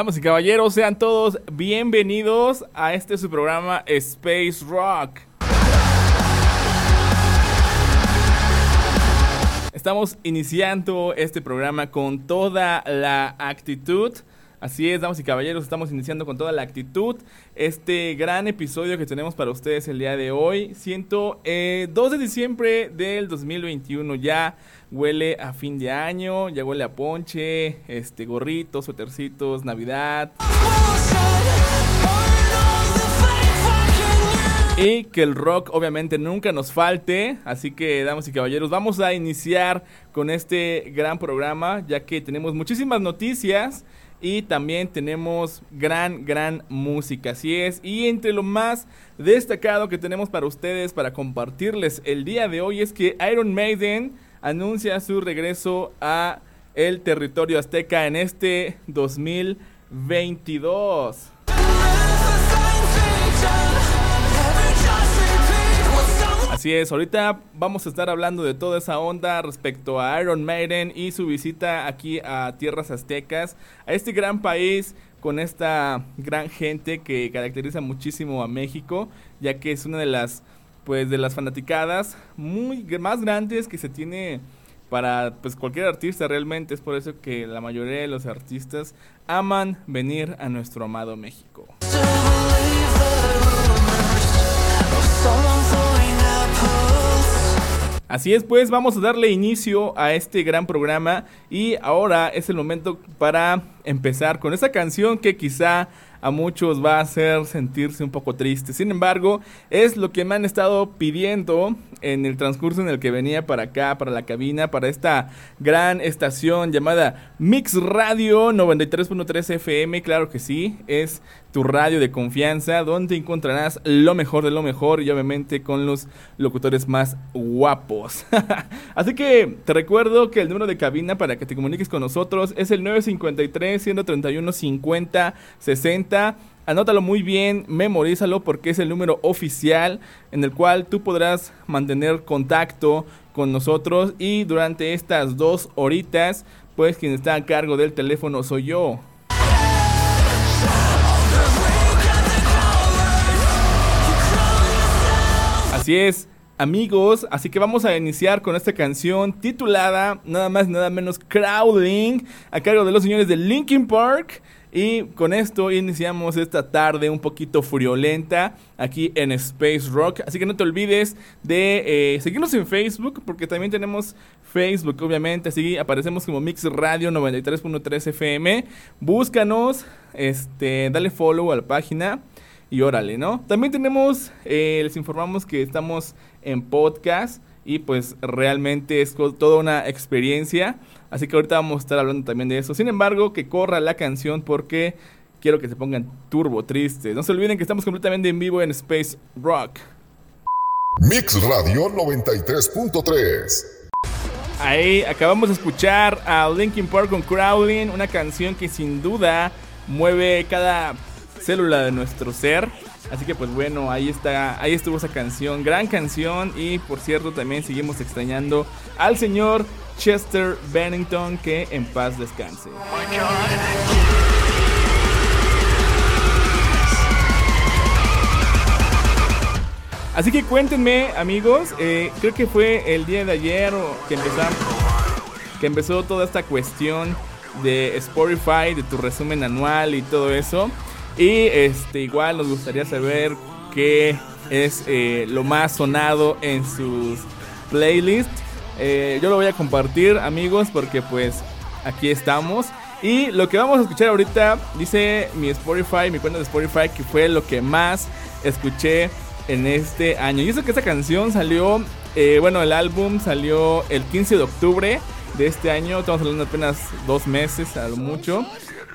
Damas y caballeros, sean todos bienvenidos a este su programa Space Rock. Estamos iniciando este programa con toda la actitud. Así es, damas y caballeros, estamos iniciando con toda la actitud este gran episodio que tenemos para ustedes el día de hoy. Siento, eh, 2 de diciembre del 2021 ya huele a fin de año, ya huele a ponche, este gorritos, suétercitos, Navidad. Y que el rock obviamente nunca nos falte, así que damas y caballeros, vamos a iniciar con este gran programa, ya que tenemos muchísimas noticias y también tenemos gran, gran música, así es. Y entre lo más destacado que tenemos para ustedes, para compartirles el día de hoy, es que Iron Maiden anuncia su regreso a el territorio azteca en este 2022. Así es, ahorita vamos a estar hablando de toda esa onda respecto a Iron Maiden y su visita aquí a tierras aztecas, a este gran país con esta gran gente que caracteriza muchísimo a México, ya que es una de las pues de las fanaticadas muy más grandes que se tiene para pues cualquier artista realmente es por eso que la mayoría de los artistas aman venir a nuestro amado México. Así es, pues vamos a darle inicio a este gran programa y ahora es el momento para empezar con esa canción que quizá a muchos va a hacer sentirse un poco triste. Sin embargo, es lo que me han estado pidiendo en el transcurso en el que venía para acá, para la cabina, para esta gran estación llamada Mix Radio 93.3 FM. Claro que sí, es tu radio de confianza, donde encontrarás lo mejor de lo mejor y obviamente con los locutores más guapos. Así que te recuerdo que el número de cabina para que te comuniques con nosotros es el 953 131 50 60. Anótalo muy bien, memorízalo porque es el número oficial en el cual tú podrás mantener contacto con nosotros y durante estas dos horitas, pues quien está a cargo del teléfono soy yo. Así es, amigos, así que vamos a iniciar con esta canción titulada nada más nada menos Crowding a cargo de los señores de Linkin Park. Y con esto iniciamos esta tarde un poquito friolenta aquí en Space Rock. Así que no te olvides de eh, seguirnos en Facebook, porque también tenemos Facebook, obviamente. Así aparecemos como Mix Radio 93.3 FM. Búscanos, este, dale follow a la página y órale, ¿no? También tenemos, eh, les informamos que estamos en podcast y pues realmente es toda una experiencia. Así que ahorita vamos a estar hablando también de eso. Sin embargo, que corra la canción porque quiero que se pongan turbo tristes. No se olviden que estamos completamente en vivo en Space Rock. Mix Radio 93.3. Ahí acabamos de escuchar a Linkin Park con Crawling, una canción que sin duda mueve cada célula de nuestro ser. Así que pues bueno, ahí está, ahí estuvo esa canción, gran canción y por cierto también seguimos extrañando al señor Chester Bennington que en paz descanse. Así que cuéntenme amigos, eh, creo que fue el día de ayer que empezamos, que empezó toda esta cuestión de Spotify, de tu resumen anual y todo eso. Y este igual nos gustaría saber qué es eh, lo más sonado en sus playlists. Eh, yo lo voy a compartir amigos porque pues aquí estamos. Y lo que vamos a escuchar ahorita dice mi Spotify, mi cuenta de Spotify, que fue lo que más escuché en este año. Y eso que esta canción salió, eh, bueno, el álbum salió el 15 de octubre de este año. Estamos hablando apenas dos meses a lo mucho.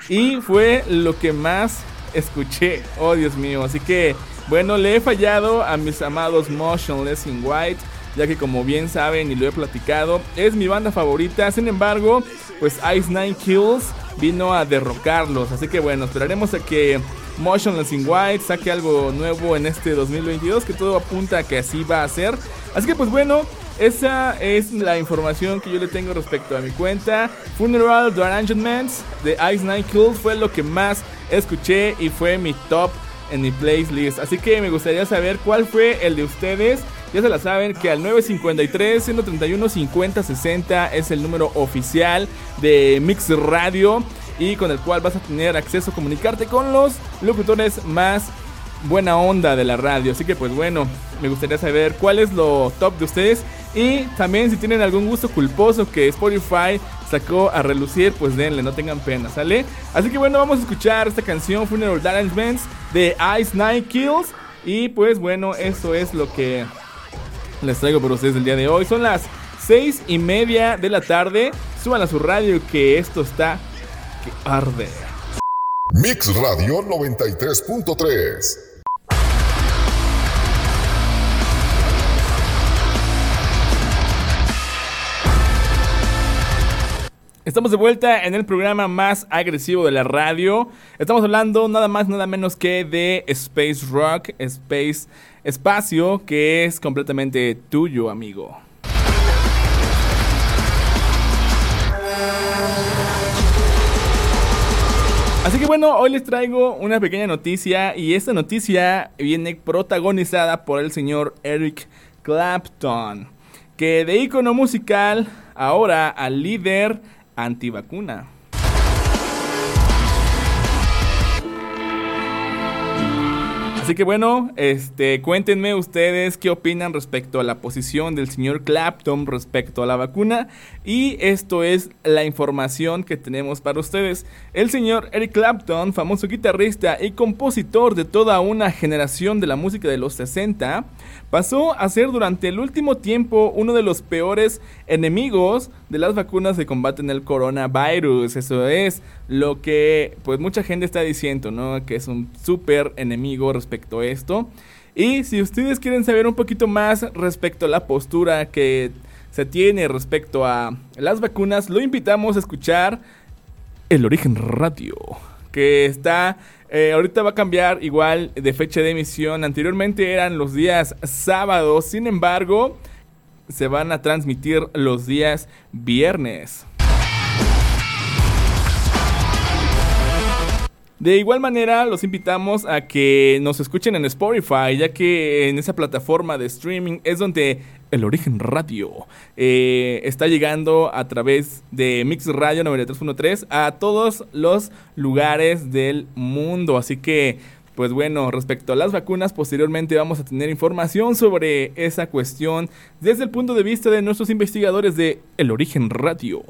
Y fue lo que más escuché. Oh, Dios mío. Así que, bueno, le he fallado a mis amados Motionless in White. Ya que como bien saben y lo he platicado, es mi banda favorita. Sin embargo, pues Ice Nine Kills vino a derrocarlos. Así que bueno, esperaremos a que Motionless in White saque algo nuevo en este 2022. Que todo apunta a que así va a ser. Así que pues bueno, esa es la información que yo le tengo respecto a mi cuenta. Funeral The Arrangements de Ice Night Cool fue lo que más escuché y fue mi top en mi playlist. Así que me gustaría saber cuál fue el de ustedes. Ya se la saben que al 953 131 50 60 es el número oficial de Mix Radio y con el cual vas a tener acceso a comunicarte con los locutores más buena onda de la radio. Así que pues bueno, me gustaría saber cuál es lo top de ustedes y también si tienen algún gusto culposo que Spotify sacó a relucir, pues denle, no tengan pena, ¿sale? Así que bueno, vamos a escuchar esta canción Funeral Arrangements de Ice Night Kills y pues bueno, eso es lo que les traigo por ustedes el día de hoy. Son las seis y media de la tarde. Suban a su radio que esto está que arde. Mix Radio 93.3 Estamos de vuelta en el programa más agresivo de la radio. Estamos hablando nada más, nada menos que de Space Rock, Space Espacio, que es completamente tuyo, amigo. Así que bueno, hoy les traigo una pequeña noticia y esta noticia viene protagonizada por el señor Eric Clapton, que de icono musical ahora al líder antivacuna. Así que bueno, este, cuéntenme ustedes qué opinan respecto a la posición del señor Clapton respecto a la vacuna. Y esto es la información que tenemos para ustedes. El señor Eric Clapton, famoso guitarrista y compositor de toda una generación de la música de los 60, pasó a ser durante el último tiempo uno de los peores enemigos de las vacunas de combate en el coronavirus. Eso es lo que pues mucha gente está diciendo, ¿no? Que es un súper enemigo respecto a esto. Y si ustedes quieren saber un poquito más respecto a la postura que se tiene respecto a las vacunas, lo invitamos a escuchar El Origen Radio, que está eh, ahorita va a cambiar igual de fecha de emisión. Anteriormente eran los días sábados, sin embargo, se van a transmitir los días viernes. De igual manera, los invitamos a que nos escuchen en Spotify, ya que en esa plataforma de streaming es donde el origen radio eh, está llegando a través de Mix Radio 93.3 a todos los lugares del mundo. Así que, pues bueno, respecto a las vacunas, posteriormente vamos a tener información sobre esa cuestión desde el punto de vista de nuestros investigadores de El Origen Radio.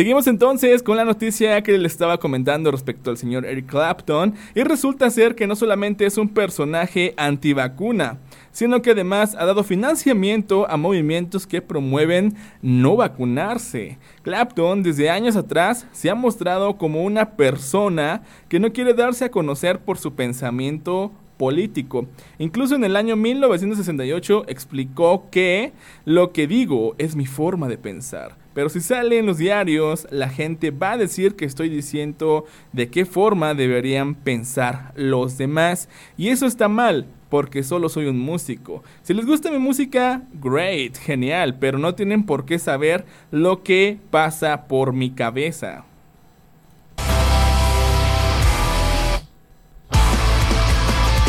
Seguimos entonces con la noticia que le estaba comentando respecto al señor Eric Clapton y resulta ser que no solamente es un personaje antivacuna, sino que además ha dado financiamiento a movimientos que promueven no vacunarse. Clapton desde años atrás se ha mostrado como una persona que no quiere darse a conocer por su pensamiento político. Incluso en el año 1968 explicó que lo que digo es mi forma de pensar. Pero si sale en los diarios, la gente va a decir que estoy diciendo de qué forma deberían pensar los demás. Y eso está mal, porque solo soy un músico. Si les gusta mi música, great, genial, pero no tienen por qué saber lo que pasa por mi cabeza.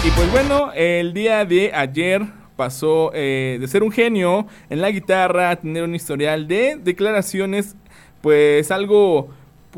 Y pues bueno, el día de ayer pasó eh, de ser un genio en la guitarra a tener un historial de declaraciones pues algo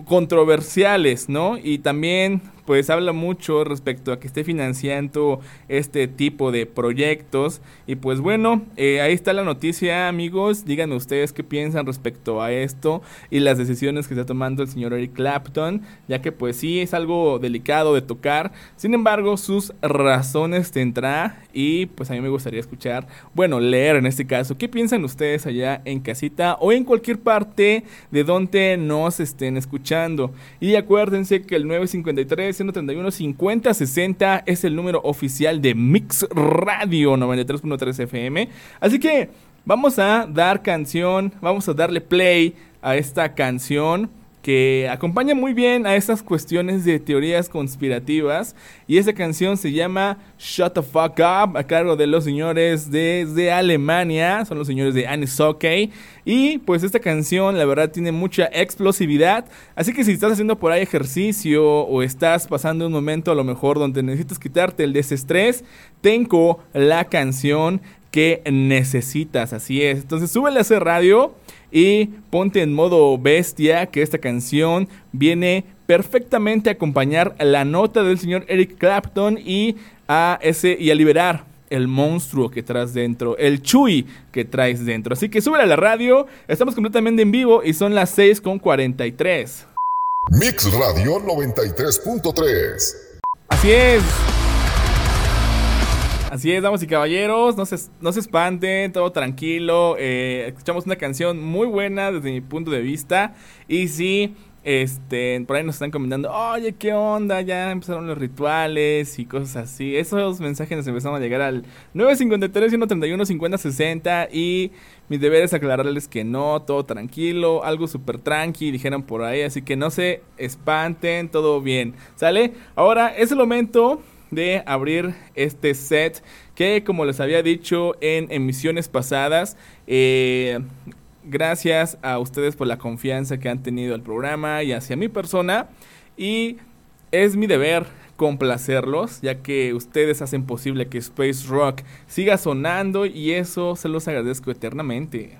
controversiales, ¿no? Y también pues habla mucho respecto a que esté financiando este tipo de proyectos. Y pues bueno, eh, ahí está la noticia amigos. Díganme ustedes qué piensan respecto a esto y las decisiones que está tomando el señor Eric Clapton, ya que pues sí es algo delicado de tocar. Sin embargo, sus razones tendrá y pues a mí me gustaría escuchar, bueno, leer en este caso, qué piensan ustedes allá en casita o en cualquier parte de donde nos estén escuchando. Y acuérdense que el 953 131 50 60 es el número oficial de Mix Radio 93.3 FM. Así que vamos a dar canción, vamos a darle play a esta canción que acompaña muy bien a estas cuestiones de teorías conspirativas. Y esa canción se llama Shut the Fuck Up, a cargo de los señores desde Alemania, son los señores de Anisoke. Y pues esta canción, la verdad, tiene mucha explosividad. Así que si estás haciendo por ahí ejercicio o estás pasando un momento a lo mejor donde necesitas quitarte el desestrés, tengo la canción que necesitas. Así es. Entonces súbele a ese radio y ponte en modo bestia que esta canción viene perfectamente a acompañar la nota del señor Eric Clapton y a ese y a liberar el monstruo que traes dentro, el chui que traes dentro. Así que sube a la radio, estamos completamente en vivo y son las 6 con 43. Mix Radio 93.3. Así es. Así es, damas y caballeros, no se, no se espanten, todo tranquilo. Eh, escuchamos una canción muy buena desde mi punto de vista. Y sí, este, por ahí nos están comentando, oye, ¿qué onda? Ya empezaron los rituales y cosas así. Esos mensajes nos empezaron a llegar al 953 131 5060 y mi deber es aclararles que no, todo tranquilo, algo súper tranqui, dijeron por ahí, así que no se espanten, todo bien, ¿sale? Ahora es el momento de abrir este set que como les había dicho en emisiones pasadas, eh, gracias a ustedes por la confianza que han tenido al programa y hacia mi persona y es mi deber complacerlos ya que ustedes hacen posible que Space Rock siga sonando y eso se los agradezco eternamente.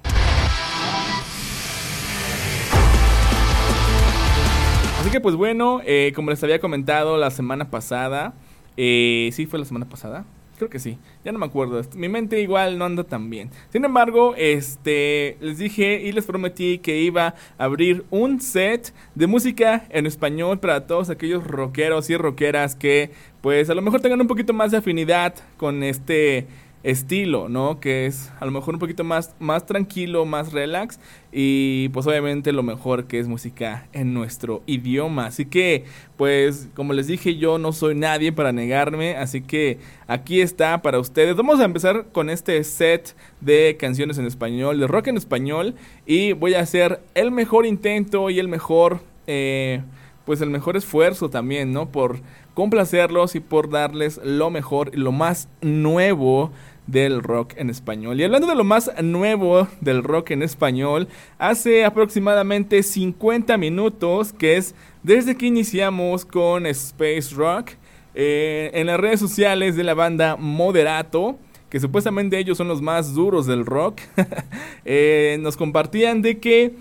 Así que pues bueno, eh, como les había comentado la semana pasada, eh, sí, fue la semana pasada. Creo que sí, ya no me acuerdo. Mi mente igual no anda tan bien. Sin embargo, este, les dije y les prometí que iba a abrir un set de música en español para todos aquellos rockeros y rockeras que, pues, a lo mejor tengan un poquito más de afinidad con este estilo, ¿no? Que es a lo mejor un poquito más, más tranquilo, más relax y pues obviamente lo mejor que es música en nuestro idioma. Así que pues como les dije yo no soy nadie para negarme, así que aquí está para ustedes. Vamos a empezar con este set de canciones en español, de rock en español y voy a hacer el mejor intento y el mejor... Eh, pues el mejor esfuerzo también, ¿no? Por complacerlos y por darles lo mejor y lo más nuevo del rock en español. Y hablando de lo más nuevo del rock en español, hace aproximadamente 50 minutos, que es desde que iniciamos con Space Rock, eh, en las redes sociales de la banda Moderato, que supuestamente ellos son los más duros del rock, eh, nos compartían de que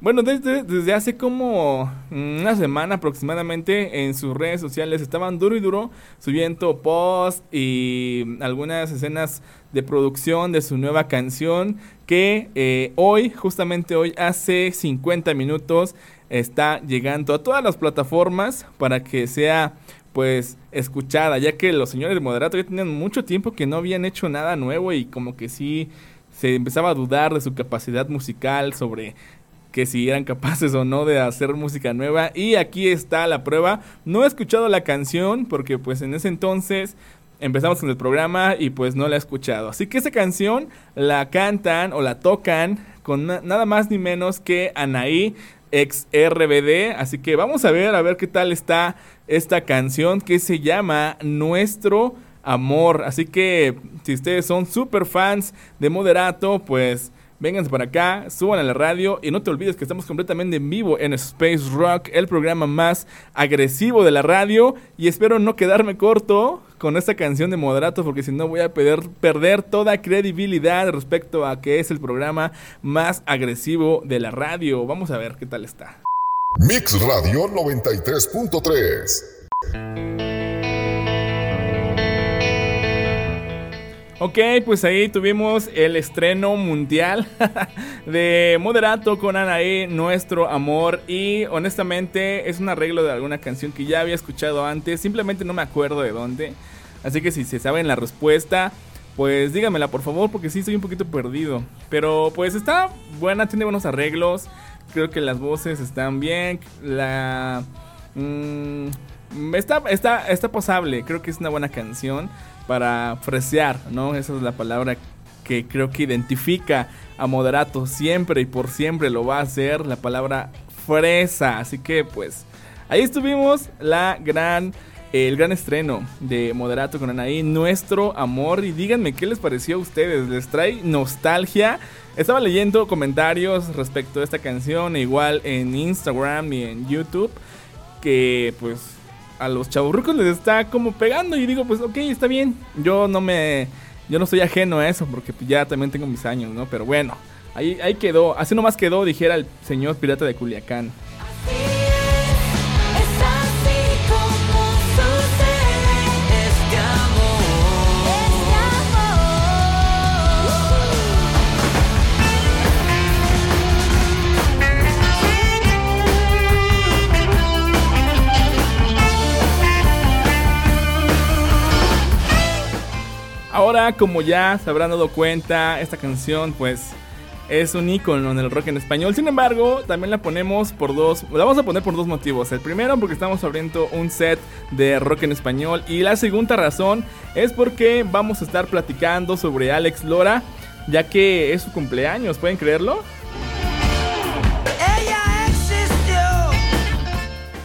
bueno, desde, desde hace como una semana aproximadamente en sus redes sociales estaban duro y duro subiendo posts y algunas escenas de producción de su nueva canción que eh, hoy, justamente hoy, hace 50 minutos, está llegando a todas las plataformas para que sea pues escuchada, ya que los señores de Moderato ya tenían mucho tiempo que no habían hecho nada nuevo y como que sí se empezaba a dudar de su capacidad musical sobre que si eran capaces o no de hacer música nueva. Y aquí está la prueba. No he escuchado la canción porque pues en ese entonces empezamos con el programa y pues no la he escuchado. Así que esa canción la cantan o la tocan con nada más ni menos que Anaí ex RBD. Así que vamos a ver, a ver qué tal está esta canción que se llama Nuestro Amor. Así que si ustedes son super fans de Moderato, pues Vénganse para acá, suban a la radio y no te olvides que estamos completamente en vivo en Space Rock, el programa más agresivo de la radio. Y espero no quedarme corto con esta canción de Moderato porque si no voy a perder, perder toda credibilidad respecto a que es el programa más agresivo de la radio. Vamos a ver qué tal está. Mix Radio 93.3 Ok, pues ahí tuvimos el estreno mundial de Moderato con Anaí, Nuestro Amor. Y honestamente es un arreglo de alguna canción que ya había escuchado antes. Simplemente no me acuerdo de dónde. Así que si se saben la respuesta, pues dígamela por favor, porque sí estoy un poquito perdido. Pero pues está buena, tiene buenos arreglos. Creo que las voces están bien. La. Mmm, está, está, está pasable. Creo que es una buena canción para fresear, ¿no? Esa es la palabra que creo que identifica a Moderato siempre y por siempre lo va a hacer, la palabra fresa. Así que pues ahí estuvimos la gran el gran estreno de Moderato con Anaí, Nuestro Amor. Y díganme qué les pareció a ustedes. ¿Les trae nostalgia? Estaba leyendo comentarios respecto a esta canción, igual en Instagram y en YouTube, que pues a los chaburrucos les está como pegando. Y digo, pues ok, está bien. Yo no me. Yo no soy ajeno a eso, porque ya también tengo mis años, ¿no? Pero bueno, ahí, ahí quedó. Así nomás quedó, dijera el señor pirata de Culiacán. Ahora, como ya se habrán dado cuenta, esta canción pues es un icono en el rock en español. Sin embargo, también la ponemos por dos, la vamos a poner por dos motivos. El primero porque estamos abriendo un set de rock en español y la segunda razón es porque vamos a estar platicando sobre Alex Lora, ya que es su cumpleaños, ¿pueden creerlo?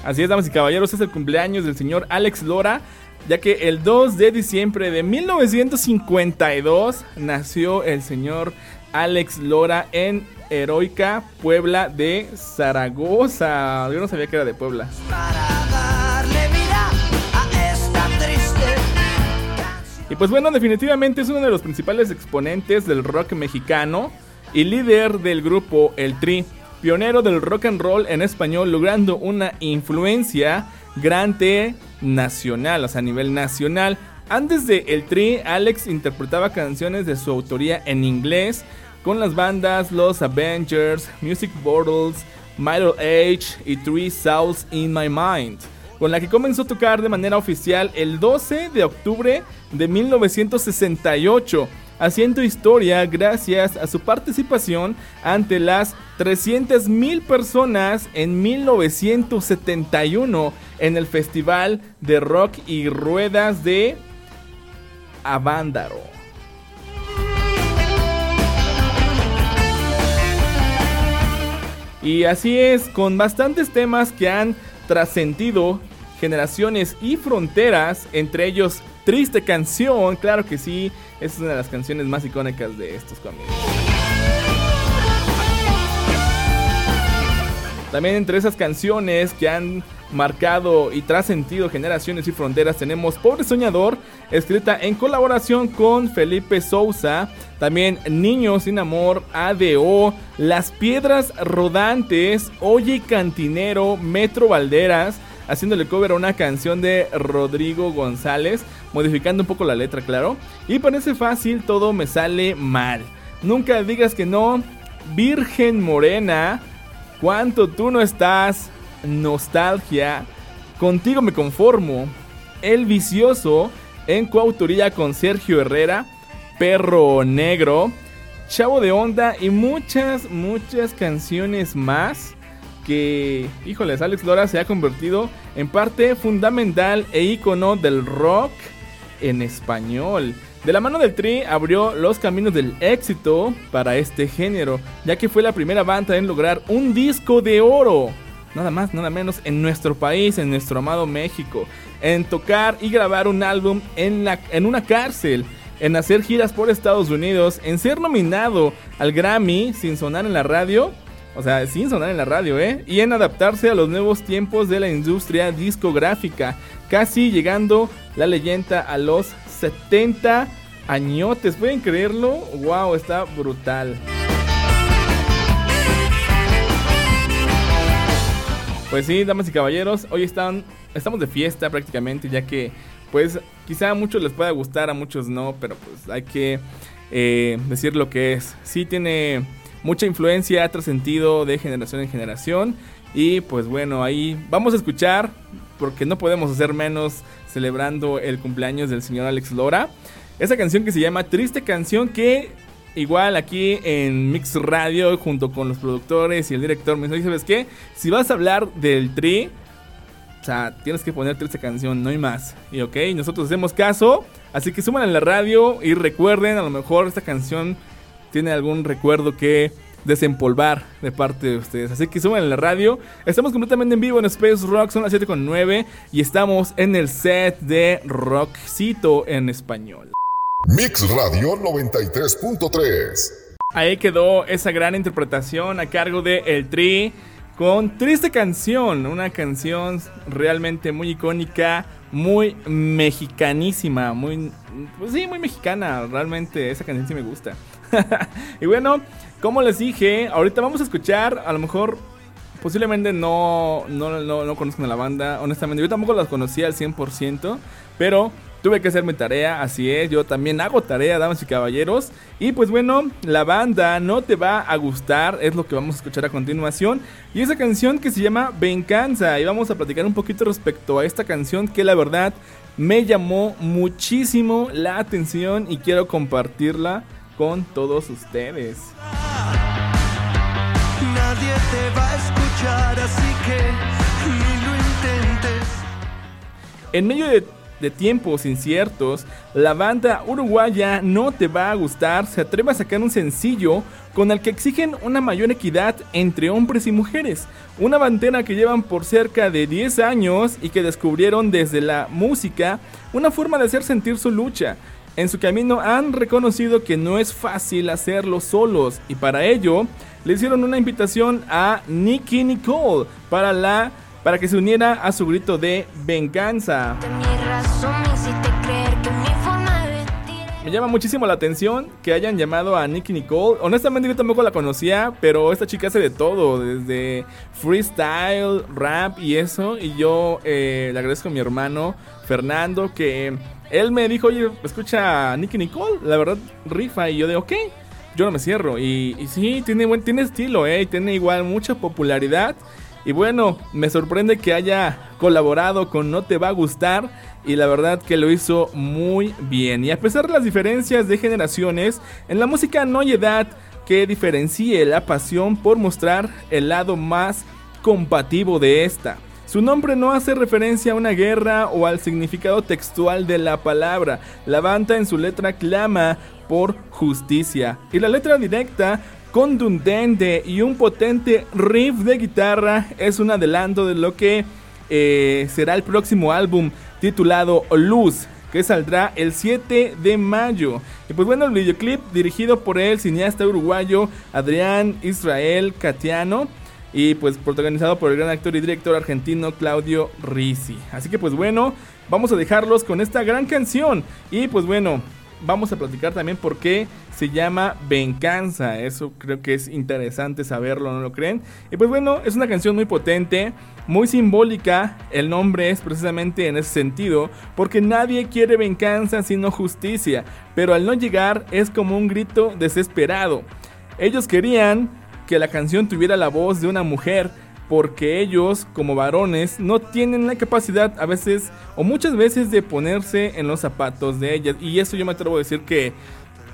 Así es, damas y caballeros, es el cumpleaños del señor Alex Lora ya que el 2 de diciembre de 1952 nació el señor Alex Lora en Heroica, Puebla de Zaragoza. Yo no sabía que era de Puebla. Y pues bueno, definitivamente es uno de los principales exponentes del rock mexicano y líder del grupo El Tri, pionero del rock and roll en español, logrando una influencia grande nacional, o sea, a nivel nacional. Antes de El Tri, Alex interpretaba canciones de su autoría en inglés con las bandas Los Avengers, Music Bottles, Middle Age y Three Souls in My Mind, con la que comenzó a tocar de manera oficial el 12 de octubre de 1968 haciendo historia gracias a su participación ante las 300.000 personas en 1971 en el Festival de Rock y Ruedas de Avándaro. Y así es, con bastantes temas que han trascendido generaciones y fronteras, entre ellos Triste Canción, claro que sí, es una de las canciones más icónicas de estos cómics. También entre esas canciones que han marcado y trascendido generaciones y fronteras tenemos Pobre Soñador, escrita en colaboración con Felipe Sousa, también Niños sin Amor, ADO, Las Piedras Rodantes, Oye Cantinero, Metro Valderas, haciéndole cover a una canción de Rodrigo González, modificando un poco la letra, claro. Y parece fácil, todo me sale mal. Nunca digas que no. Virgen Morena, cuánto tú no estás. Nostalgia, contigo me conformo. El vicioso, en coautoría con Sergio Herrera. Perro Negro, Chavo de Onda y muchas, muchas canciones más que, híjoles, Alex Lora se ha convertido en parte fundamental e icono del rock en español. De la mano del Tri abrió los caminos del éxito para este género, ya que fue la primera banda en lograr un disco de oro. Nada más, nada menos en nuestro país, en nuestro amado México. En tocar y grabar un álbum en, una cárcel. En hacer giras por Estados Unidos. En ser nominado al Grammy sin sonar en la radio o sea, sin sonar en la radio, ¿eh? Y en adaptarse a los nuevos tiempos de la industria discográfica. Casi llegando la leyenda a los 70 añotes. ¿Pueden creerlo? ¡Wow! Está brutal. Pues sí, damas y caballeros, hoy están, estamos de fiesta prácticamente, ya que pues quizá a muchos les pueda gustar, a muchos no, pero pues hay que eh, decir lo que es. Sí tiene mucha influencia, ha trascendido de generación en generación. Y pues bueno, ahí vamos a escuchar, porque no podemos hacer menos celebrando el cumpleaños del señor Alex Lora. Esa canción que se llama Triste Canción que igual aquí en Mix Radio junto con los productores y el director me dice, ¿sabes qué? Si vas a hablar del tri, o sea, tienes que poner triste canción, no hay más. Y ok, nosotros hacemos caso, así que suman en la radio y recuerden, a lo mejor esta canción tiene algún recuerdo que desempolvar de parte de ustedes. Así que suban en la radio. Estamos completamente en vivo en Space Rock, son las 7.9 y estamos en el set de Rockcito en español. Mix Radio 93.3. Ahí quedó esa gran interpretación a cargo de El Tri con Triste Canción, una canción realmente muy icónica, muy mexicanísima, muy, pues sí, muy mexicana, realmente esa canción sí me gusta. y bueno, como les dije, ahorita vamos a escuchar, a lo mejor posiblemente no, no, no, no conozcan a la banda, honestamente yo tampoco las conocía al 100%, pero Tuve que hacer mi tarea, así es, yo también hago tarea, damas y caballeros. Y pues bueno, la banda no te va a gustar, es lo que vamos a escuchar a continuación. Y esa canción que se llama Venganza. Y vamos a platicar un poquito respecto a esta canción que la verdad me llamó muchísimo la atención y quiero compartirla con todos ustedes. Nadie te va a escuchar, así que ni lo intentes. En medio de de tiempos inciertos, la banda uruguaya No Te Va a Gustar se atreve a sacar un sencillo con el que exigen una mayor equidad entre hombres y mujeres, una bandera que llevan por cerca de 10 años y que descubrieron desde la música una forma de hacer sentir su lucha. En su camino han reconocido que no es fácil hacerlo solos y para ello le hicieron una invitación a Nicky Nicole para la para que se uniera a su grito de venganza. Me llama muchísimo la atención que hayan llamado a Nicky Nicole. Honestamente yo tampoco la conocía, pero esta chica hace de todo, desde freestyle, rap y eso. Y yo eh, le agradezco a mi hermano Fernando que él me dijo, oye, escucha a Nicky Nicole, la verdad rifa. Y yo de, ok, yo no me cierro. Y, y sí, tiene, buen, tiene estilo, eh, tiene igual mucha popularidad. Y bueno, me sorprende que haya colaborado con No Te Va a Gustar y la verdad que lo hizo muy bien. Y a pesar de las diferencias de generaciones, en la música no hay edad que diferencie la pasión por mostrar el lado más compatible de esta. Su nombre no hace referencia a una guerra o al significado textual de la palabra. La banda en su letra clama por justicia. Y la letra directa contundente y un potente riff de guitarra es un adelanto de lo que eh, será el próximo álbum titulado Luz que saldrá el 7 de mayo. Y pues bueno, el videoclip dirigido por el cineasta uruguayo Adrián Israel Catiano y pues protagonizado por el gran actor y director argentino Claudio Rizzi. Así que pues bueno, vamos a dejarlos con esta gran canción y pues bueno, vamos a platicar también por qué se llama Venganza. Eso creo que es interesante saberlo, ¿no lo creen? Y pues bueno, es una canción muy potente, muy simbólica. El nombre es precisamente en ese sentido, porque nadie quiere venganza sino justicia. Pero al no llegar es como un grito desesperado. Ellos querían que la canción tuviera la voz de una mujer porque ellos como varones no tienen la capacidad a veces o muchas veces de ponerse en los zapatos de ellas. Y eso yo me atrevo a decir que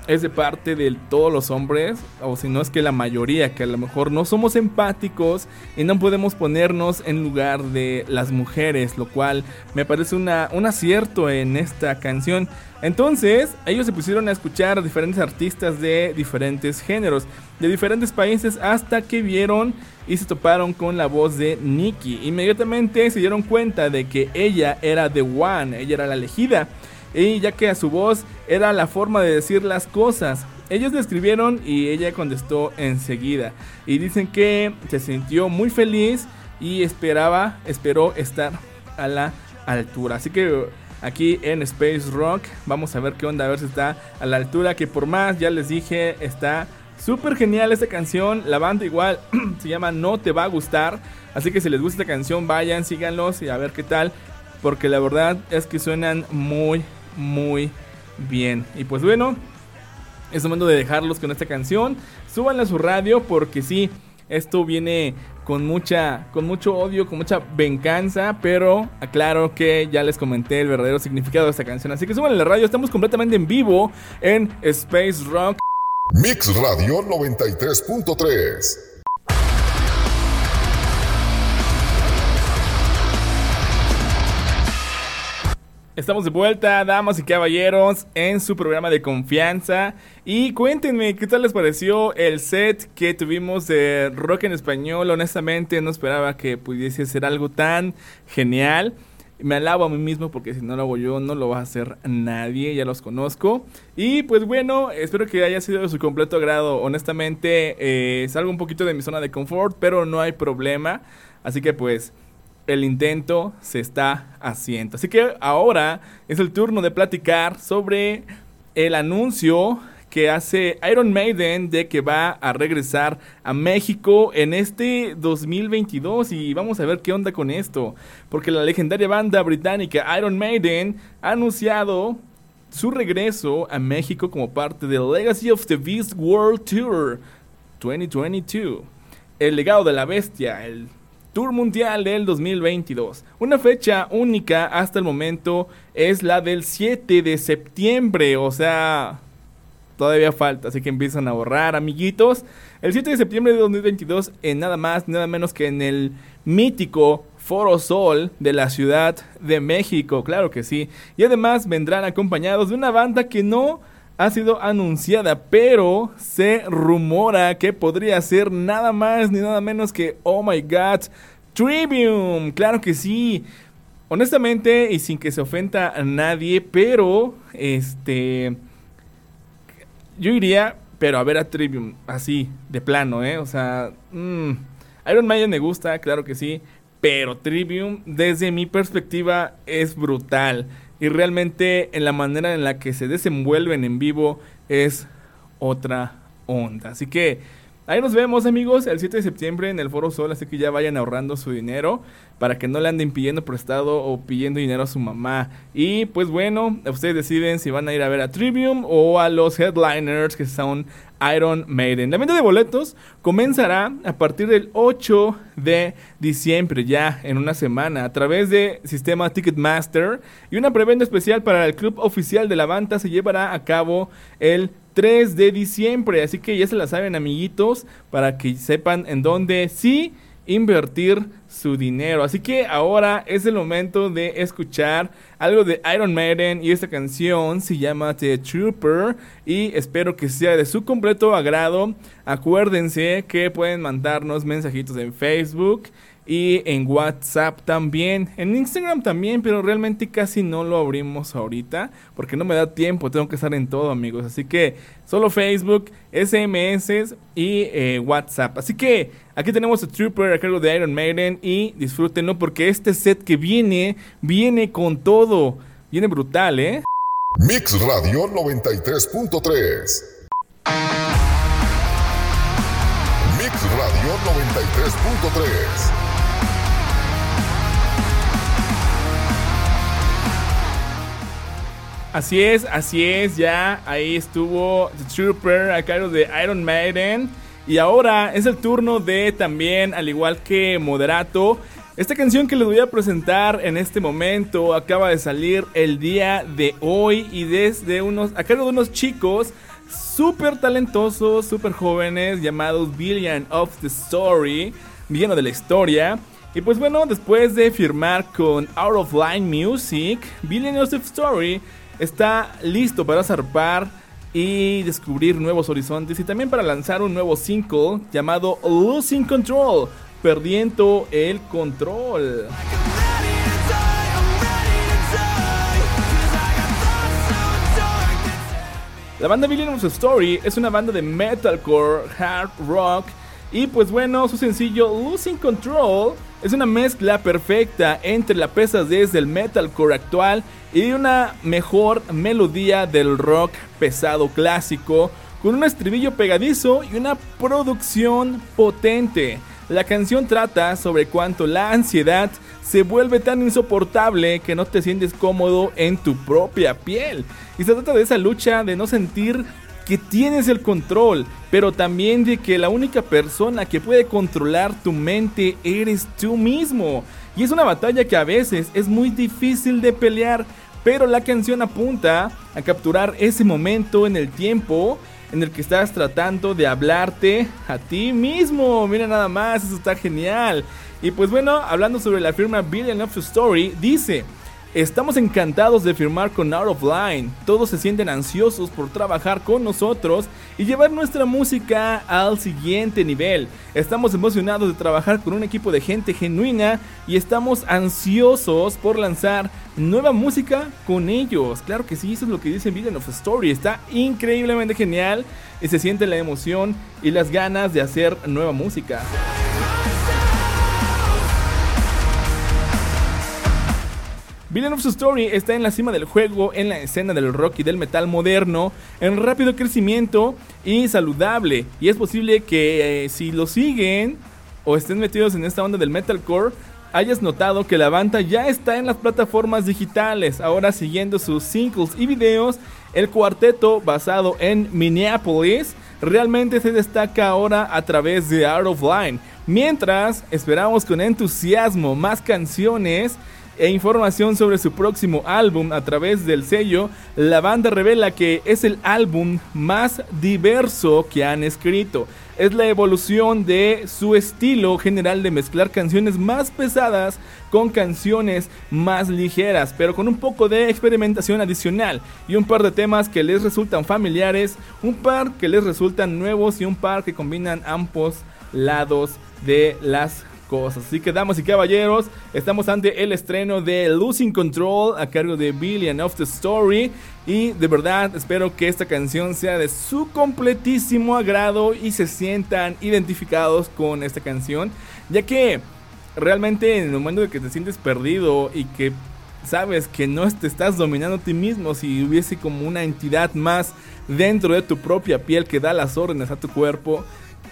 es de parte de todos los hombres, o si no es que la mayoría, que a lo mejor no somos empáticos y no podemos ponernos en lugar de las mujeres, lo cual me parece un acierto en esta canción. Entonces, ellos se pusieron a escuchar a diferentes artistas de diferentes géneros, de diferentes países, hasta que vieron y se toparon con la voz de Nikki. Inmediatamente se dieron cuenta de que ella era The One, ella era la elegida y ya que a su voz era la forma de decir las cosas. Ellos le escribieron y ella contestó enseguida. Y dicen que se sintió muy feliz y esperaba, esperó estar a la altura. Así que aquí en Space Rock vamos a ver qué onda, a ver si está a la altura. Que por más, ya les dije, está súper genial esta canción. La banda igual se llama No Te Va a Gustar. Así que si les gusta esta canción, vayan, síganlos y a ver qué tal. Porque la verdad es que suenan muy, muy bien. Y pues bueno, es momento de dejarlos con esta canción. Súbanla a su radio porque sí, esto viene con mucha con mucho odio, con mucha venganza, pero aclaro que ya les comenté el verdadero significado de esta canción, así que súbanla a la radio, estamos completamente en vivo en Space Rock. Mix Radio 93.3 Estamos de vuelta, damas y caballeros, en su programa de confianza. Y cuéntenme qué tal les pareció el set que tuvimos de rock en español. Honestamente, no esperaba que pudiese ser algo tan genial. Me alabo a mí mismo porque si no lo hago yo, no lo va a hacer nadie, ya los conozco. Y pues bueno, espero que haya sido de su completo agrado. Honestamente, eh, salgo un poquito de mi zona de confort, pero no hay problema. Así que pues el intento se está haciendo. Así que ahora es el turno de platicar sobre el anuncio que hace Iron Maiden de que va a regresar a México en este 2022 y vamos a ver qué onda con esto, porque la legendaria banda británica Iron Maiden ha anunciado su regreso a México como parte del Legacy of the Beast World Tour 2022. El legado de la bestia, el Tour Mundial del 2022. Una fecha única hasta el momento es la del 7 de septiembre, o sea, todavía falta, así que empiezan a ahorrar, amiguitos. El 7 de septiembre de 2022 en nada más, nada menos que en el mítico Foro Sol de la Ciudad de México, claro que sí. Y además vendrán acompañados de una banda que no ha sido anunciada, pero se rumora que podría ser nada más ni nada menos que Oh My God, Trivium. Claro que sí. Honestamente y sin que se ofenda a nadie, pero este yo iría, pero a ver a Trivium así de plano, ¿eh? O sea, mmm, Iron Maiden me gusta, claro que sí, pero Trivium desde mi perspectiva es brutal y realmente en la manera en la que se desenvuelven en vivo es otra onda. Así que ahí nos vemos amigos el 7 de septiembre en el Foro Sol, así que ya vayan ahorrando su dinero para que no le anden pidiendo prestado o pidiendo dinero a su mamá. Y pues bueno, ustedes deciden si van a ir a ver a Trivium o a los headliners que son Iron Maiden. La venta de boletos comenzará a partir del 8 de diciembre, ya en una semana, a través de sistema Ticketmaster. Y una preventa especial para el club oficial de la banda se llevará a cabo el 3 de diciembre. Así que ya se la saben, amiguitos, para que sepan en dónde sí invertir su dinero. Así que ahora es el momento de escuchar algo de Iron Maiden y esta canción se llama The Trooper y espero que sea de su completo agrado. Acuérdense que pueden mandarnos mensajitos en Facebook y en WhatsApp también, en Instagram también, pero realmente casi no lo abrimos ahorita porque no me da tiempo, tengo que estar en todo amigos, así que solo Facebook, SMS y eh, WhatsApp. Así que aquí tenemos a Trooper a cargo de Iron Maiden y disfrútenlo porque este set que viene, viene con todo, viene brutal, ¿eh? Mix Radio 93.3 Mix Radio 93.3 Así es, así es, ya ahí estuvo The Trooper a cargo de Iron Maiden. Y ahora es el turno de también, al igual que Moderato, esta canción que les voy a presentar en este momento acaba de salir el día de hoy y desde unos, a cargo de unos chicos súper talentosos, súper jóvenes llamados Billion of the Story, villano de la historia. Y pues bueno, después de firmar con Out of Line Music, Billion of the Story está listo para zarpar y descubrir nuevos horizontes y también para lanzar un nuevo single llamado Losing Control, perdiendo el control. La banda Villains of Story es una banda de metalcore, hard rock y pues bueno, su sencillo Losing Control es una mezcla perfecta entre la pesadez del metalcore actual y una mejor melodía del rock pesado clásico con un estribillo pegadizo y una producción potente. La canción trata sobre cuánto la ansiedad se vuelve tan insoportable que no te sientes cómodo en tu propia piel. Y se trata de esa lucha de no sentir que tienes el control, pero también de que la única persona que puede controlar tu mente eres tú mismo. Y es una batalla que a veces es muy difícil de pelear, pero la canción apunta a capturar ese momento en el tiempo en el que estás tratando de hablarte a ti mismo. Mira nada más, eso está genial. Y pues bueno, hablando sobre la firma Billion of Story, dice, Estamos encantados de firmar con Out of Line. Todos se sienten ansiosos por trabajar con nosotros y llevar nuestra música al siguiente nivel. Estamos emocionados de trabajar con un equipo de gente genuina y estamos ansiosos por lanzar nueva música con ellos. Claro que sí, eso es lo que dice Villain of Story. Está increíblemente genial y se siente la emoción y las ganas de hacer nueva música. Villain of the Story está en la cima del juego, en la escena del rock y del metal moderno, en rápido crecimiento y saludable. Y es posible que eh, si lo siguen o estén metidos en esta onda del metalcore, hayas notado que la banda ya está en las plataformas digitales. Ahora siguiendo sus singles y videos, el cuarteto basado en Minneapolis realmente se destaca ahora a través de Out of Line. Mientras esperamos con entusiasmo más canciones e información sobre su próximo álbum a través del sello, la banda revela que es el álbum más diverso que han escrito. Es la evolución de su estilo general de mezclar canciones más pesadas con canciones más ligeras, pero con un poco de experimentación adicional y un par de temas que les resultan familiares, un par que les resultan nuevos y un par que combinan ambos lados de las Así que, damas y caballeros, estamos ante el estreno de Losing Control a cargo de Billion of the Story. Y de verdad espero que esta canción sea de su completísimo agrado y se sientan identificados con esta canción, ya que realmente en el momento de que te sientes perdido y que sabes que no te estás dominando a ti mismo, si hubiese como una entidad más dentro de tu propia piel que da las órdenes a tu cuerpo,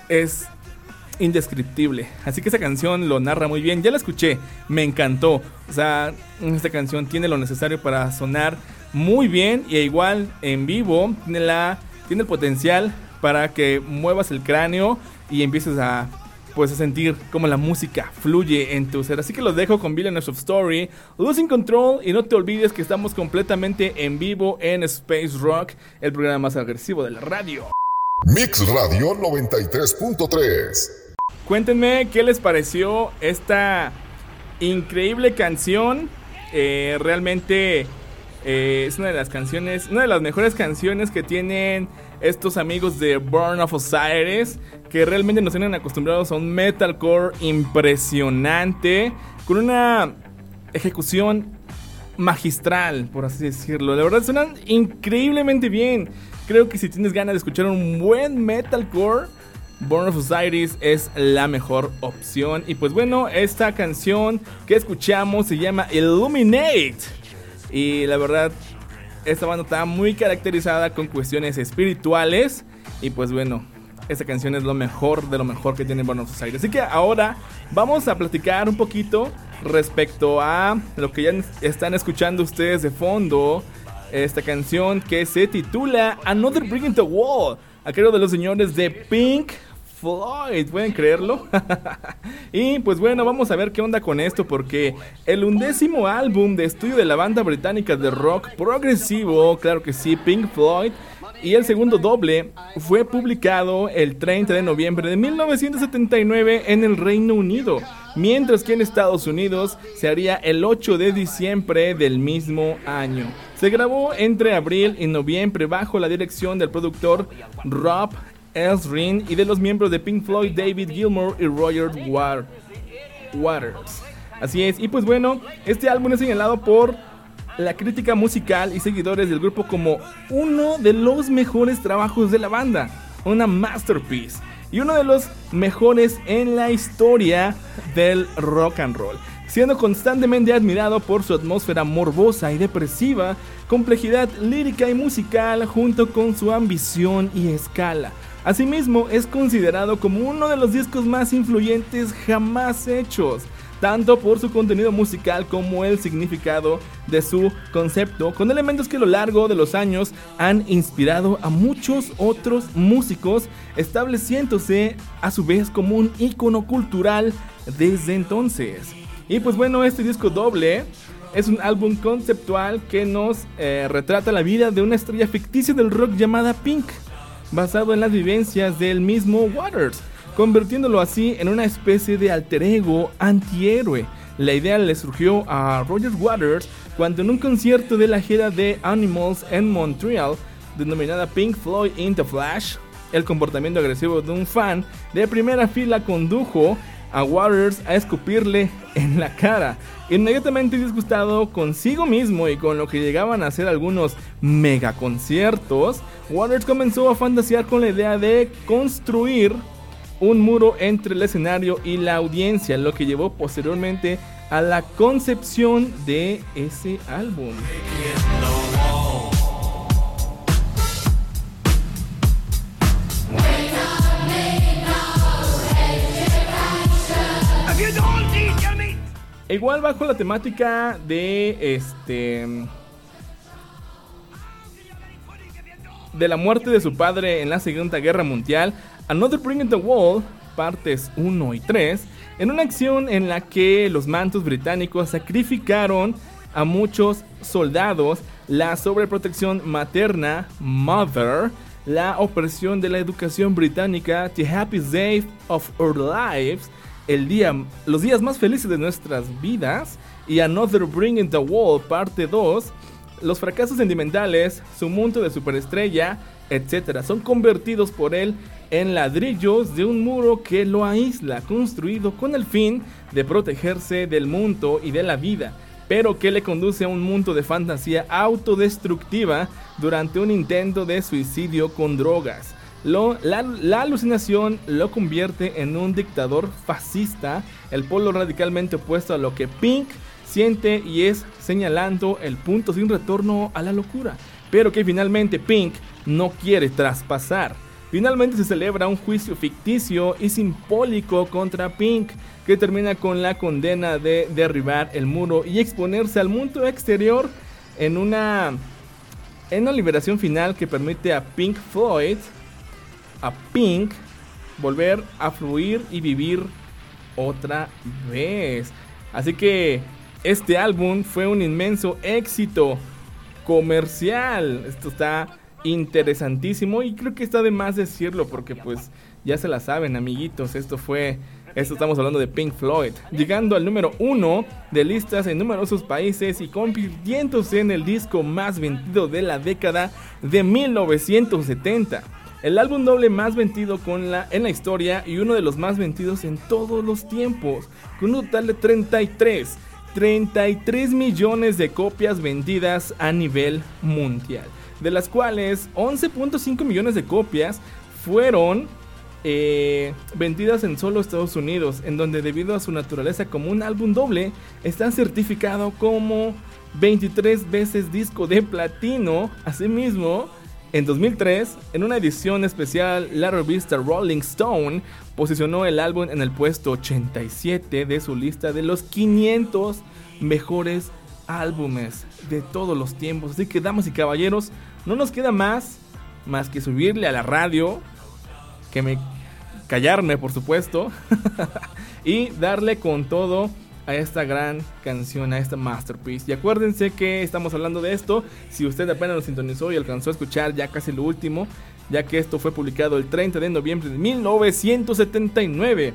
es indescriptible. Así que esa canción lo narra muy bien. Ya la escuché, me encantó. O sea, esta canción tiene lo necesario para sonar muy bien y igual en vivo tiene, la, tiene el potencial para que muevas el cráneo y empieces a pues a sentir cómo la música fluye en tu ser. Así que los dejo con Villainous of Story, Losing Control y no te olvides que estamos completamente en vivo en Space Rock, el programa más agresivo de la radio. Mix Radio 93.3 Cuéntenme qué les pareció esta increíble canción. Eh, realmente eh, es una de las canciones, una de las mejores canciones que tienen estos amigos de Burn of Osiris, que realmente nos tienen acostumbrados a un metalcore impresionante, con una ejecución magistral, por así decirlo. La verdad suenan increíblemente bien. Creo que si tienes ganas de escuchar un buen metalcore, Born of Osiris es la mejor opción. Y pues bueno, esta canción que escuchamos se llama Illuminate. Y la verdad, esta banda está muy caracterizada con cuestiones espirituales. Y pues bueno, esta canción es lo mejor de lo mejor que tiene Born of Osiris. Así que ahora vamos a platicar un poquito respecto a lo que ya están escuchando ustedes de fondo. Esta canción que se titula Another Brick in the Wall. A cargo de los señores de Pink Floyd, ¿pueden creerlo? y pues bueno, vamos a ver qué onda con esto porque el undécimo álbum de estudio de la banda británica de rock progresivo, claro que sí, Pink Floyd, y el segundo doble fue publicado el 30 de noviembre de 1979 en el Reino Unido, mientras que en Estados Unidos se haría el 8 de diciembre del mismo año. Se grabó entre abril y noviembre bajo la dirección del productor Rob Ring y de los miembros de Pink Floyd David Gilmour y Roger Waters. Así es, y pues bueno, este álbum es señalado por la crítica musical y seguidores del grupo como uno de los mejores trabajos de la banda, una masterpiece y uno de los mejores en la historia del rock and roll, siendo constantemente admirado por su atmósfera morbosa y depresiva, complejidad lírica y musical junto con su ambición y escala. Asimismo, es considerado como uno de los discos más influyentes jamás hechos, tanto por su contenido musical como el significado de su concepto, con elementos que a lo largo de los años han inspirado a muchos otros músicos, estableciéndose a su vez como un icono cultural desde entonces. Y pues bueno, este disco doble es un álbum conceptual que nos eh, retrata la vida de una estrella ficticia del rock llamada Pink basado en las vivencias del mismo Waters, convirtiéndolo así en una especie de alter ego antihéroe. La idea le surgió a Roger Waters cuando en un concierto de la gira de Animals en Montreal, denominada Pink Floyd in the Flash, el comportamiento agresivo de un fan de primera fila condujo a Waters a escupirle en la cara. Inmediatamente disgustado consigo mismo y con lo que llegaban a ser algunos mega conciertos, Waters comenzó a fantasear con la idea de construir un muro entre el escenario y la audiencia, lo que llevó posteriormente a la concepción de ese álbum. Igual bajo la temática de este de la muerte de su padre en la Segunda Guerra Mundial, Another Bring in the Wall, partes 1 y 3, en una acción en la que los mantos británicos sacrificaron a muchos soldados, la sobreprotección materna, Mother, la opresión de la educación británica, The Happy Day of Our Lives, el día, los días más felices de nuestras vidas y Another Bring in the Wall, parte 2, los fracasos sentimentales, su mundo de superestrella, etc. son convertidos por él en ladrillos de un muro que lo aísla, construido con el fin de protegerse del mundo y de la vida, pero que le conduce a un mundo de fantasía autodestructiva durante un intento de suicidio con drogas. La, alucinación lo convierte en un dictador fascista, el polo radicalmente opuesto a lo que Pink siente y es señalando el punto sin retorno a la locura, pero que finalmente Pink no quiere traspasar. Finalmente se celebra un juicio ficticio y simbólico contra Pink, que termina con la condena de derribar el muro y exponerse al mundo exterior en una, en una liberación final que permite a Pink Floyd, a Pink, volver a fluir y vivir otra vez. Así que este álbum fue un inmenso éxito comercial. Esto está interesantísimo y creo que está de más decirlo porque pues ya se la saben amiguitos, esto fue, esto estamos hablando de Pink Floyd, llegando al número uno de listas en numerosos países y convirtiéndose en el disco más vendido de la década de 1970. El álbum doble más vendido con la, en la historia y uno de los más vendidos en todos los tiempos, con un total de 33, 33 millones de copias vendidas a nivel mundial de las cuales 11.5 millones de copias fueron eh, vendidas en solo Estados Unidos, en donde debido a su naturaleza como un álbum doble, está certificado como 23 veces disco de platino. Asimismo, en 2003, en una edición especial, la revista Rolling Stone posicionó el álbum en el puesto 87 de su lista de los 500 mejores álbumes de todos los tiempos. Así que, damas y caballeros, no nos queda más más que subirle a la radio, que me callarme, por supuesto, y darle con todo a esta gran canción, a esta masterpiece. Y acuérdense que estamos hablando de esto, si usted apenas lo sintonizó y alcanzó a escuchar ya casi lo último, ya que esto fue publicado el 30 de noviembre de 1979.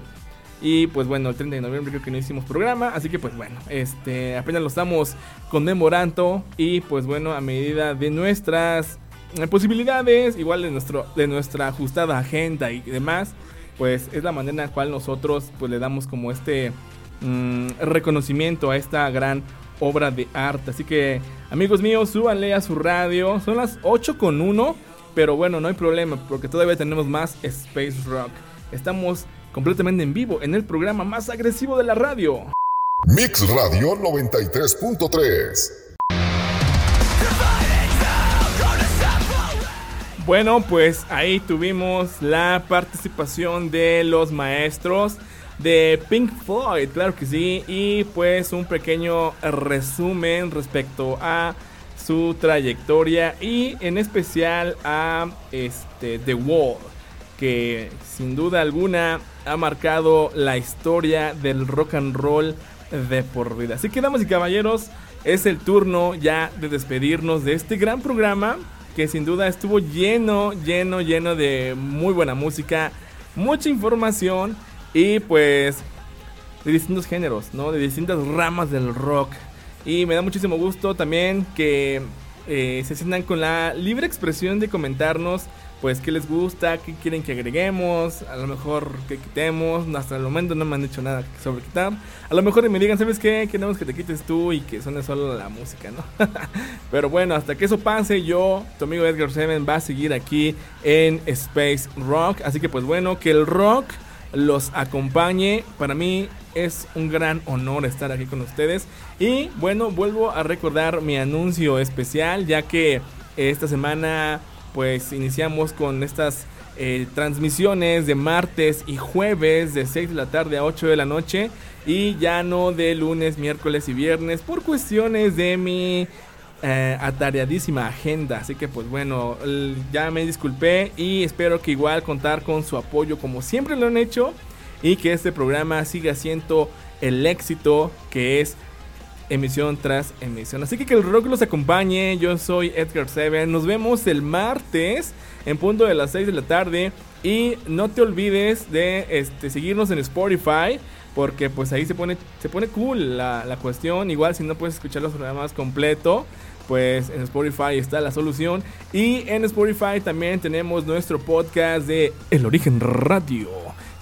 Y pues bueno, el 30 de noviembre creo que no hicimos programa, así que pues bueno, este apenas lo estamos conmemorando y pues bueno, a medida de nuestras eh, posibilidades, igual de nuestro de nuestra ajustada agenda y demás, pues es la manera en la cual nosotros pues le damos como este mm, reconocimiento a esta gran obra de arte. Así que, amigos míos, súbanle a su radio. Son las 8 con 1, pero bueno, no hay problema porque todavía tenemos más Space Rock. Estamos completamente en vivo en el programa más agresivo de la radio. Mix Radio 93.3. Bueno, pues ahí tuvimos la participación de los maestros de Pink Floyd, claro que sí, y pues un pequeño resumen respecto a su trayectoria y en especial a este The Wall, que sin duda alguna ha marcado la historia del rock and roll de por vida. Así que, damas y caballeros, es el turno ya de despedirnos de este gran programa que sin duda estuvo lleno, lleno, lleno de muy buena música, mucha información y pues de distintos géneros, ¿no? De distintas ramas del rock. Y me da muchísimo gusto también que eh, se sientan con la libre expresión de comentarnos pues qué les gusta, qué quieren que agreguemos, a lo mejor que quitemos, hasta el momento no me han dicho nada sobre quitar, a lo mejor me digan, ¿sabes qué? Queremos que te quites tú y que suene solo la música, ¿no? Pero bueno, hasta que eso pase, yo, tu amigo Edgar Seven, va a seguir aquí en Space Rock, así que pues bueno, que el rock los acompañe, para mí es un gran honor estar aquí con ustedes. Y bueno, vuelvo a recordar mi anuncio especial, ya que esta semana pues iniciamos con estas eh, transmisiones de martes y jueves de 6 de la tarde a 8 de la noche. Y ya no de lunes, miércoles y viernes por cuestiones de mi eh, atareadísima agenda. Así que pues bueno, ya me disculpé y espero que igual contar con su apoyo como siempre lo han hecho y que este programa siga siendo el éxito que es emisión tras emisión. Así que que el rock los acompañe. Yo soy Edgar Seven. Nos vemos el martes en punto de las 6 de la tarde. Y no te olvides de este, seguirnos en Spotify. Porque pues ahí se pone, se pone cool la, la cuestión. Igual si no puedes escuchar los programas completo. Pues en Spotify está la solución. Y en Spotify también tenemos nuestro podcast de El Origen Radio.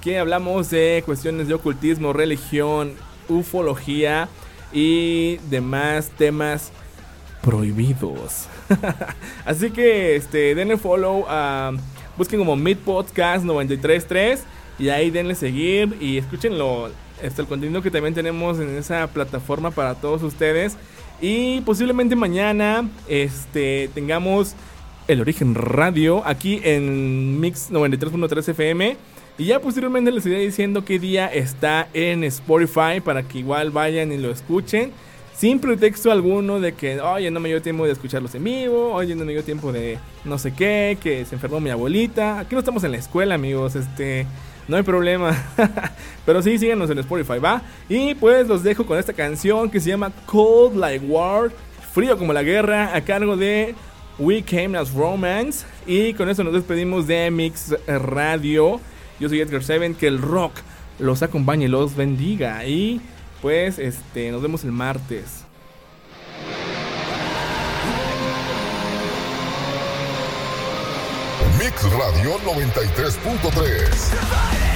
Que hablamos de cuestiones de ocultismo, religión, ufología y demás temas prohibidos. Así que este denle follow a busquen como Mid Podcast 933 y ahí denle seguir y escúchenlo este el contenido que también tenemos en esa plataforma para todos ustedes y posiblemente mañana este tengamos el origen radio aquí en Mix 93.3 FM y ya posteriormente les iré diciendo qué día está en Spotify para que igual vayan y lo escuchen. Sin pretexto alguno de que, oye, no me dio tiempo de escucharlos en vivo, oye, no me dio tiempo de no sé qué, que se enfermó mi abuelita. Aquí no estamos en la escuela, amigos, este, no hay problema. Pero sí, síganos en Spotify, ¿va? Y pues los dejo con esta canción que se llama Cold Like War, frío como la guerra, a cargo de We Came as Romance. Y con eso nos despedimos de Mix Radio. Yo soy Edgar Seven, que el rock los acompañe y los bendiga. Y pues este, nos vemos el martes. Mix Radio 93.3